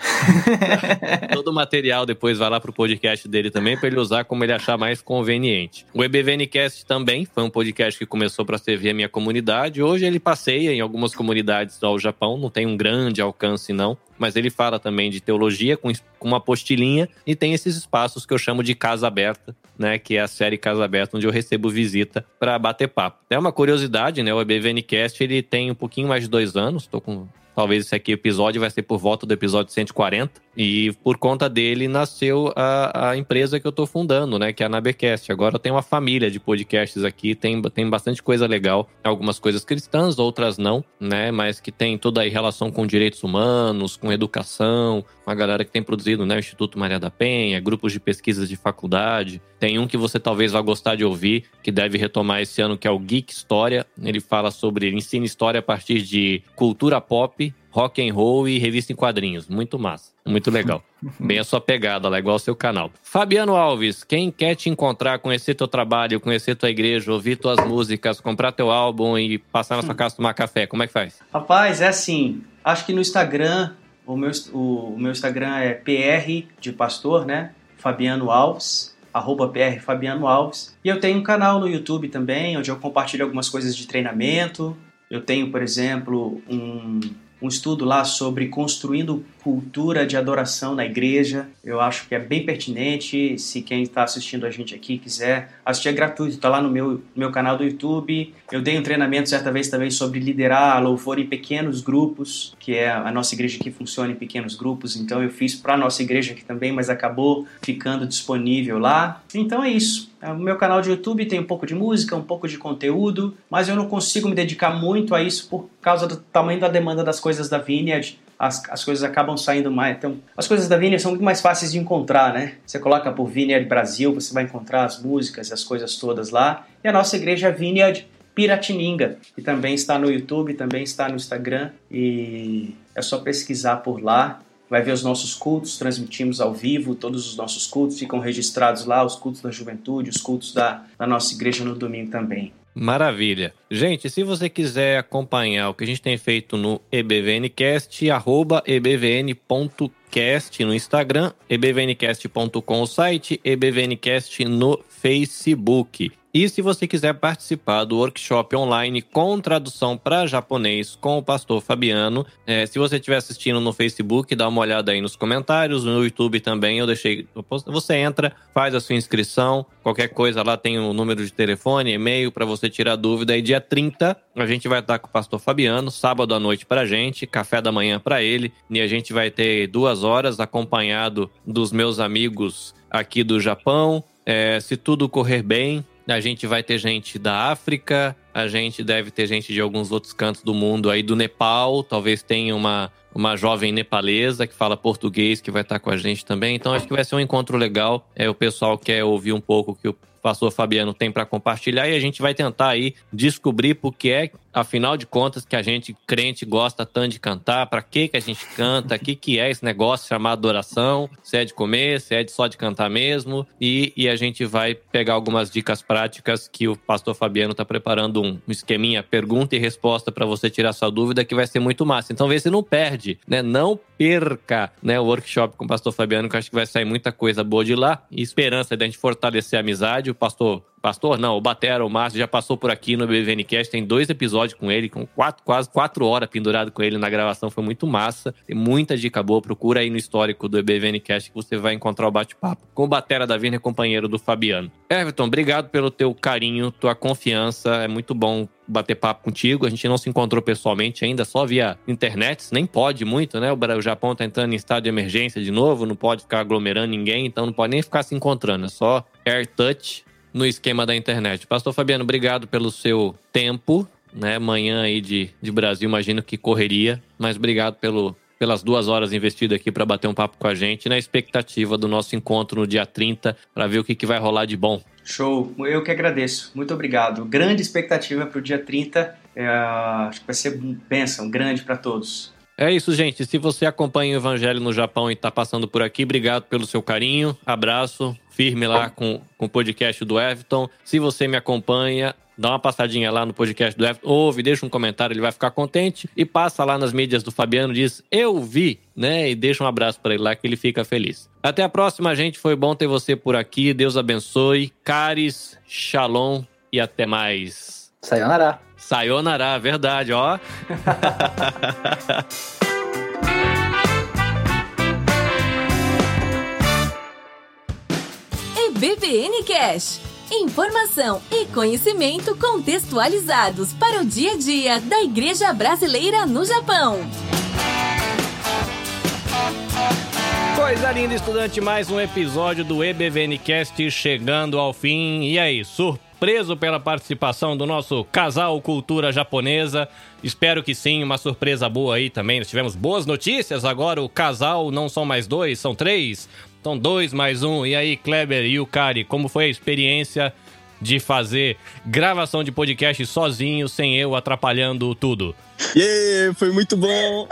todo o material depois vai lá pro podcast dele também para ele usar como ele achar mais conveniente. O EBVNcast também foi um podcast que começou para servir a minha comunidade. Hoje ele passeia em algumas comunidades ao Japão, não tem um grande alcance não, mas ele fala também de teologia com, com uma apostilinha e tem esses espaços que eu chamo de Casa Aberta, né? Que é a série Casa Aberta, onde eu recebo visita para bater papo. É uma curiosidade, né? O EBVNcast ele tem um pouquinho mais de dois anos, tô com Talvez esse aqui episódio vai ser por volta do episódio 140. E por conta dele nasceu a, a empresa que eu tô fundando, né? Que é a Nabecast. Agora eu tenho uma família de podcasts aqui, tem, tem bastante coisa legal. Algumas coisas cristãs, outras não, né? Mas que tem toda a relação com direitos humanos, com educação, uma galera que tem produzido, né? O Instituto Maria da Penha, grupos de pesquisas de faculdade. Tem um que você talvez vá gostar de ouvir, que deve retomar esse ano, que é o Geek História. Ele fala sobre, ele ensina história a partir de cultura pop, rock and roll e revista em quadrinhos. Muito massa, muito legal. Bem a sua pegada lá, igual ao seu canal. Fabiano Alves, quem quer te encontrar, conhecer teu trabalho, conhecer tua igreja, ouvir tuas músicas, comprar teu álbum e passar na sua casa tomar café, como é que faz? Rapaz, é assim, acho que no Instagram, o meu, o, o meu Instagram é PR de pastor, né? Fabiano Alves arroba PR Fabiano Alves. E eu tenho um canal no YouTube também, onde eu compartilho algumas coisas de treinamento. Eu tenho, por exemplo, um, um estudo lá sobre construindo cultura de adoração na igreja. Eu acho que é bem pertinente. Se quem está assistindo a gente aqui quiser assistir, é gratuito. Está lá no meu, meu canal do YouTube. Eu dei um treinamento certa vez também sobre liderar louvor em pequenos grupos, que é a nossa igreja que funciona em pequenos grupos. Então eu fiz para a nossa igreja aqui também, mas acabou ficando disponível lá. Então é isso. O meu canal de YouTube tem um pouco de música, um pouco de conteúdo, mas eu não consigo me dedicar muito a isso por causa do tamanho da demanda das coisas da Vineyard as, as coisas acabam saindo mais. Então, as coisas da Vineyard são muito mais fáceis de encontrar, né? Você coloca por Vineyard Brasil, você vai encontrar as músicas e as coisas todas lá. E a nossa igreja Vineyard Piratininga, que também está no YouTube, também está no Instagram e é só pesquisar por lá. Vai ver os nossos cultos, transmitimos ao vivo, todos os nossos cultos ficam registrados lá, os cultos da juventude, os cultos da, da nossa igreja no domingo também. Maravilha. Gente, se você quiser acompanhar o que a gente tem feito no EBVNcast, arroba ebvn.cast no Instagram, ebvncast.com o site, ebvncast no Facebook. E se você quiser participar do workshop online com tradução para japonês com o pastor Fabiano, é, se você estiver assistindo no Facebook, dá uma olhada aí nos comentários, no YouTube também, eu deixei. Você entra, faz a sua inscrição, qualquer coisa lá tem o um número de telefone, e-mail para você tirar dúvida. E dia 30 a gente vai estar com o pastor Fabiano, sábado à noite para gente, café da manhã para ele, e a gente vai ter duas horas acompanhado dos meus amigos aqui do Japão. É, se tudo correr bem, a gente vai ter gente da África, a gente deve ter gente de alguns outros cantos do mundo aí, do Nepal, talvez tenha uma, uma jovem nepalesa que fala português que vai estar com a gente também. Então acho que vai ser um encontro legal. É, o pessoal quer ouvir um pouco que o pastor Fabiano tem para compartilhar e a gente vai tentar aí descobrir por que é, afinal de contas, que a gente crente gosta tanto de cantar, para que que a gente canta, o que que é esse negócio chamado adoração, se é de comer, se é de só de cantar mesmo e, e a gente vai pegar algumas dicas práticas que o pastor Fabiano está preparando um, esqueminha pergunta e resposta para você tirar sua dúvida que vai ser muito massa. Então vê se não perde, né? Não perca, né, o workshop com o pastor Fabiano, que acho que vai sair muita coisa boa de lá e esperança da gente fortalecer a amizade pastor Pastor, não, o Batera, o Márcio, já passou por aqui no BVNcast, tem dois episódios com ele, com quatro, quase quatro horas pendurado com ele na gravação, foi muito massa. Tem muita dica boa, procura aí no histórico do BVNcast que você vai encontrar o bate-papo com o Batera da Vina, companheiro do Fabiano. Everton, obrigado pelo teu carinho, tua confiança, é muito bom bater papo contigo. A gente não se encontrou pessoalmente ainda, só via internet, nem pode muito, né? O Japão tá entrando em estado de emergência de novo, não pode ficar aglomerando ninguém, então não pode nem ficar se encontrando, é só air touch no esquema da internet. Pastor Fabiano, obrigado pelo seu tempo, né? Manhã aí de, de Brasil, imagino que correria, mas obrigado pelo, pelas duas horas investidas aqui para bater um papo com a gente, na expectativa do nosso encontro no dia 30, para ver o que, que vai rolar de bom. Show, eu que agradeço, muito obrigado. Grande expectativa para o dia 30, é, acho que vai ser bênção, grande para todos. É isso, gente. Se você acompanha o Evangelho no Japão e está passando por aqui, obrigado pelo seu carinho. Abraço firme lá com, com o podcast do Everton. Se você me acompanha, dá uma passadinha lá no podcast do Everton, ouve, deixa um comentário, ele vai ficar contente. E passa lá nas mídias do Fabiano, diz eu vi, né? E deixa um abraço para ele lá que ele fica feliz. Até a próxima, gente. Foi bom ter você por aqui. Deus abençoe. Caris, shalom e até mais. Sayonara. Sayonara, verdade, ó. EBVN Cash. Informação e conhecimento contextualizados para o dia a dia da Igreja Brasileira no Japão. Coisa linda, estudante, mais um episódio do EBVNcast chegando ao fim. E aí, surpreso pela participação do nosso casal cultura japonesa? Espero que sim, uma surpresa boa aí também. Nós tivemos boas notícias, agora o casal não são mais dois, são três. São dois mais um. E aí, Kleber e o Kari, como foi a experiência de fazer gravação de podcast sozinho, sem eu atrapalhando tudo? Yeah, foi muito bom!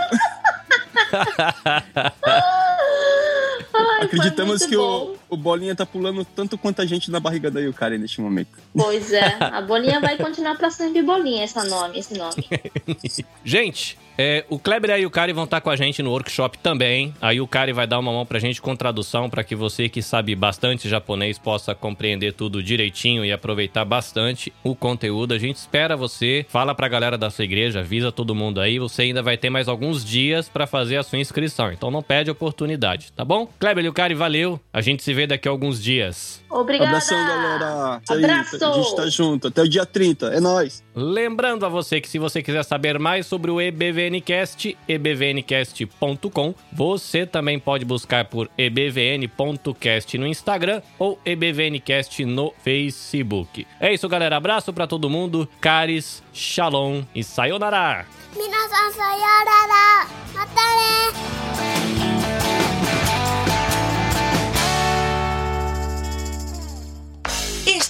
Ai, Acreditamos foi que muito o, bom. O Bolinha tá pulando tanto quanto a gente na barriga da Yukari neste momento. Pois é, a bolinha vai continuar pra sempre bolinha, esse nome, esse nome. Gente, é, o Kleber e a Yukari vão estar com a gente no workshop também. A Yukari vai dar uma mão pra gente com tradução para que você que sabe bastante japonês possa compreender tudo direitinho e aproveitar bastante o conteúdo. A gente espera você. Fala pra galera da sua igreja, avisa todo mundo aí. Você ainda vai ter mais alguns dias pra fazer a sua inscrição, então não perde a oportunidade, tá bom? Kleber e Yukari, valeu. A gente se vê ver daqui a alguns dias. Obrigada. Abração, galera. Abraço. Aí, a gente tá junto. Até o dia 30. É nóis. Lembrando a você que se você quiser saber mais sobre o EBVNcast, ebvncast.com, você também pode buscar por ebvn.cast no Instagram ou ebvncast no Facebook. É isso, galera. Abraço para todo mundo. Caris, Shalom e Sayonara. Minasan sayonara. Mata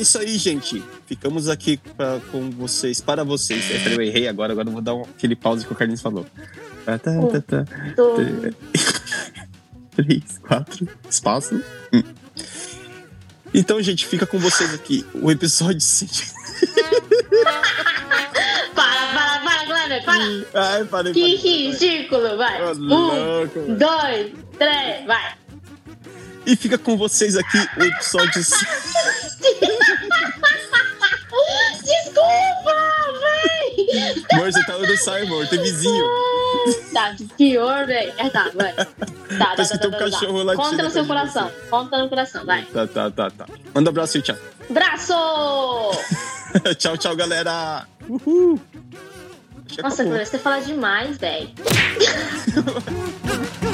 Isso aí, gente. Ficamos aqui pra- com vocês, para vocês. É, eu errei agora, agora eu vou dar um- aquele pause que o Carlinhos falou. Tá, tá, tá, tá. Três, quatro, espaço. Hum. Então, gente, fica com vocês aqui. O episódio 100. Para, para, para, Kleber, para! Ai, parei, Que ri, círculo, vai! Ô, Um, louco, dois, três, vai! E fica com vocês aqui o episódio 100. Desculpa, véi! Amor, você tá no sai, amor. Tem vizinho. Tá, pior, véi. É, tá, vai. Tá, tá, tá, tá, um tá, tá. cachorro latindo Conta no seu coração. Conta no coração, vai. Tá, tá, tá, tá. Manda um abraço e tchau. Braço! tchau, tchau, galera. Uhul. Que Nossa, você fala demais, véi.